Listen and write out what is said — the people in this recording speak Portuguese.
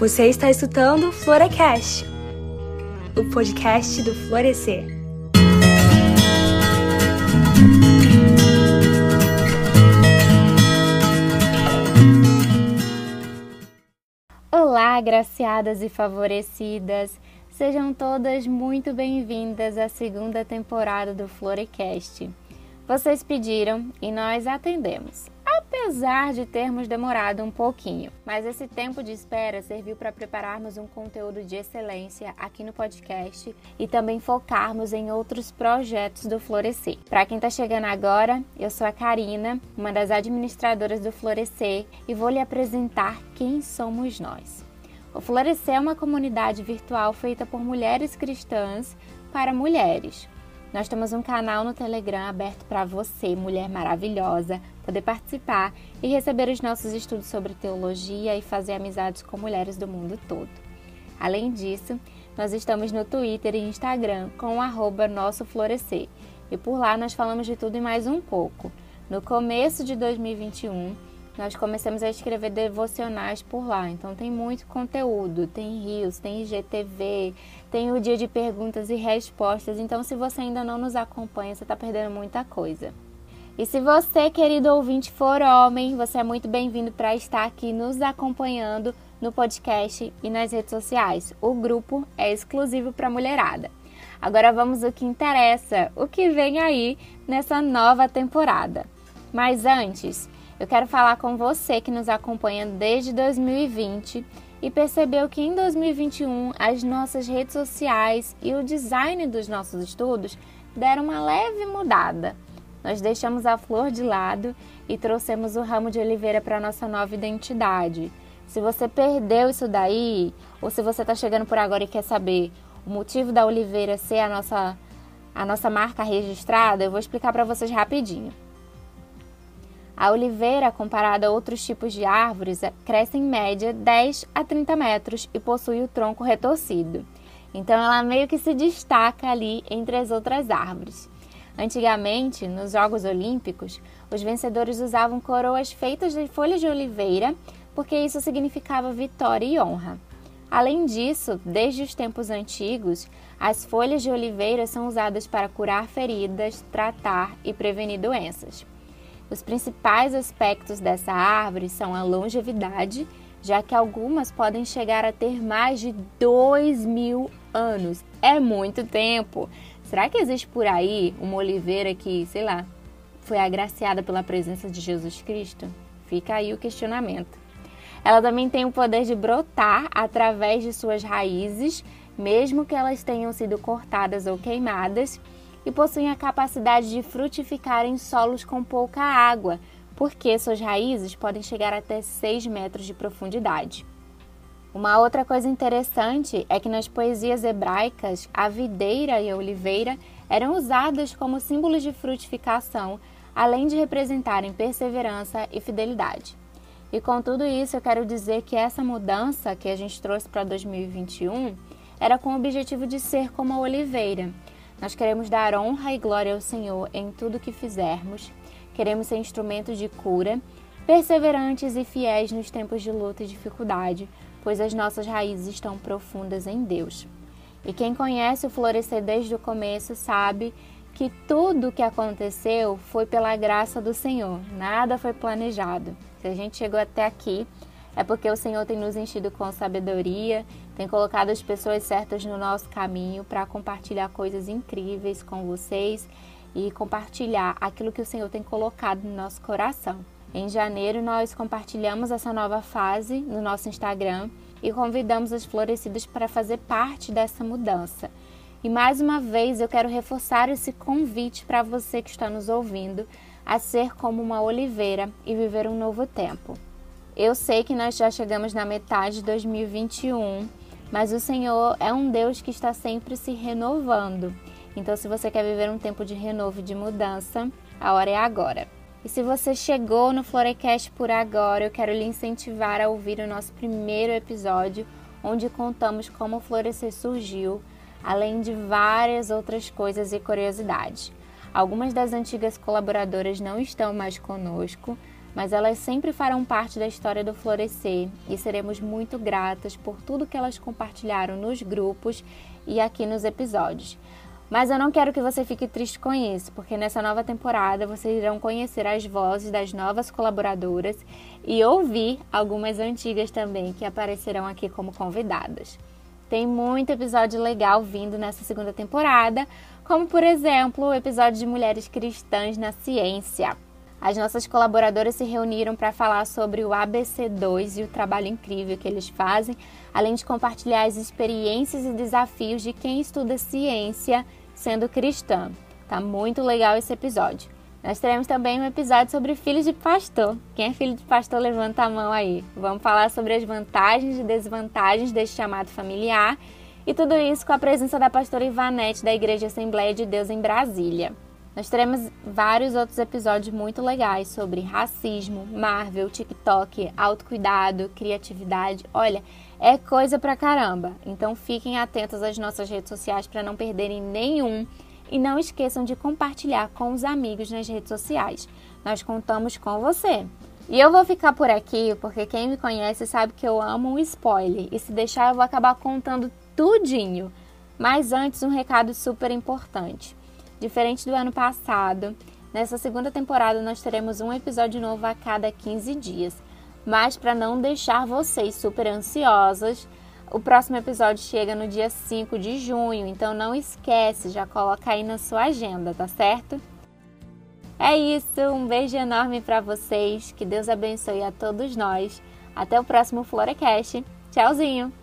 Você está escutando Florecast, o podcast do Florescer. Olá, agraciadas e favorecidas. Sejam todas muito bem-vindas à segunda temporada do Florecast. Vocês pediram e nós atendemos, apesar de termos demorado um pouquinho. Mas esse tempo de espera serviu para prepararmos um conteúdo de excelência aqui no podcast e também focarmos em outros projetos do Florescer. Para quem está chegando agora, eu sou a Karina, uma das administradoras do Florescer, e vou lhe apresentar quem somos nós. O Florescer é uma comunidade virtual feita por mulheres cristãs para mulheres nós temos um canal no Telegram aberto para você, mulher maravilhosa, poder participar e receber os nossos estudos sobre teologia e fazer amizades com mulheres do mundo todo. Além disso, nós estamos no Twitter e Instagram com o. E por lá nós falamos de tudo e mais um pouco. No começo de 2021, nós começamos a escrever devocionais por lá. Então tem muito conteúdo, tem rios, tem IGTV, tem o dia de perguntas e respostas. Então se você ainda não nos acompanha, você está perdendo muita coisa. E se você, querido ouvinte, for homem, você é muito bem-vindo para estar aqui nos acompanhando no podcast e nas redes sociais. O grupo é exclusivo para mulherada. Agora vamos ao que interessa, o que vem aí nessa nova temporada. Mas antes, eu quero falar com você que nos acompanha desde 2020 e percebeu que em 2021 as nossas redes sociais e o design dos nossos estudos deram uma leve mudada. Nós deixamos a flor de lado e trouxemos o ramo de oliveira para nossa nova identidade. Se você perdeu isso daí, ou se você está chegando por agora e quer saber o motivo da oliveira ser a nossa, a nossa marca registrada, eu vou explicar para vocês rapidinho. A oliveira, comparada a outros tipos de árvores, é, cresce em média 10 a 30 metros e possui o tronco retorcido. Então ela meio que se destaca ali entre as outras árvores. Antigamente, nos Jogos Olímpicos, os vencedores usavam coroas feitas de folhas de oliveira, porque isso significava vitória e honra. Além disso, desde os tempos antigos, as folhas de oliveira são usadas para curar feridas, tratar e prevenir doenças. Os principais aspectos dessa árvore são a longevidade, já que algumas podem chegar a ter mais de 2 mil anos. É muito tempo! Será que existe por aí uma oliveira que, sei lá, foi agraciada pela presença de Jesus Cristo? Fica aí o questionamento. Ela também tem o poder de brotar através de suas raízes, mesmo que elas tenham sido cortadas ou queimadas e possuem a capacidade de frutificar em solos com pouca água, porque suas raízes podem chegar até 6 metros de profundidade. Uma outra coisa interessante é que nas poesias hebraicas, a videira e a oliveira eram usadas como símbolos de frutificação, além de representarem perseverança e fidelidade. E com tudo isso, eu quero dizer que essa mudança que a gente trouxe para 2021 era com o objetivo de ser como a oliveira, nós queremos dar honra e glória ao Senhor em tudo que fizermos. Queremos ser instrumentos de cura, perseverantes e fiéis nos tempos de luta e dificuldade, pois as nossas raízes estão profundas em Deus. E quem conhece o florescer desde o começo sabe que tudo o que aconteceu foi pela graça do Senhor, nada foi planejado. Se a gente chegou até aqui, é porque o Senhor tem nos enchido com sabedoria, tem colocado as pessoas certas no nosso caminho para compartilhar coisas incríveis com vocês e compartilhar aquilo que o Senhor tem colocado no nosso coração. Em janeiro, nós compartilhamos essa nova fase no nosso Instagram e convidamos as florescidas para fazer parte dessa mudança. E mais uma vez eu quero reforçar esse convite para você que está nos ouvindo a ser como uma oliveira e viver um novo tempo. Eu sei que nós já chegamos na metade de 2021, mas o Senhor é um Deus que está sempre se renovando. Então, se você quer viver um tempo de renovo e de mudança, a hora é agora. E se você chegou no Florecast por agora, eu quero lhe incentivar a ouvir o nosso primeiro episódio, onde contamos como o Florescer surgiu, além de várias outras coisas e curiosidades. Algumas das antigas colaboradoras não estão mais conosco, mas elas sempre farão parte da história do Florescer e seremos muito gratas por tudo que elas compartilharam nos grupos e aqui nos episódios. Mas eu não quero que você fique triste com isso, porque nessa nova temporada vocês irão conhecer as vozes das novas colaboradoras e ouvir algumas antigas também que aparecerão aqui como convidadas. Tem muito episódio legal vindo nessa segunda temporada, como por exemplo o episódio de Mulheres Cristãs na Ciência. As nossas colaboradoras se reuniram para falar sobre o ABC2 e o trabalho incrível que eles fazem, além de compartilhar as experiências e desafios de quem estuda ciência sendo cristã. Tá muito legal esse episódio. Nós teremos também um episódio sobre filhos de pastor. Quem é filho de pastor, levanta a mão aí. Vamos falar sobre as vantagens e desvantagens deste chamado familiar e tudo isso com a presença da pastora Ivanete da Igreja Assembleia de Deus em Brasília. Nós teremos vários outros episódios muito legais sobre racismo, Marvel, TikTok, autocuidado, criatividade. Olha, é coisa pra caramba. Então fiquem atentos às nossas redes sociais para não perderem nenhum e não esqueçam de compartilhar com os amigos nas redes sociais. Nós contamos com você. E eu vou ficar por aqui porque quem me conhece sabe que eu amo um spoiler e se deixar eu vou acabar contando tudinho. Mas antes um recado super importante. Diferente do ano passado, nessa segunda temporada nós teremos um episódio novo a cada 15 dias. Mas para não deixar vocês super ansiosas, o próximo episódio chega no dia 5 de junho, então não esquece, já coloca aí na sua agenda, tá certo? É isso, um beijo enorme para vocês, que Deus abençoe a todos nós. Até o próximo Florecast. Tchauzinho!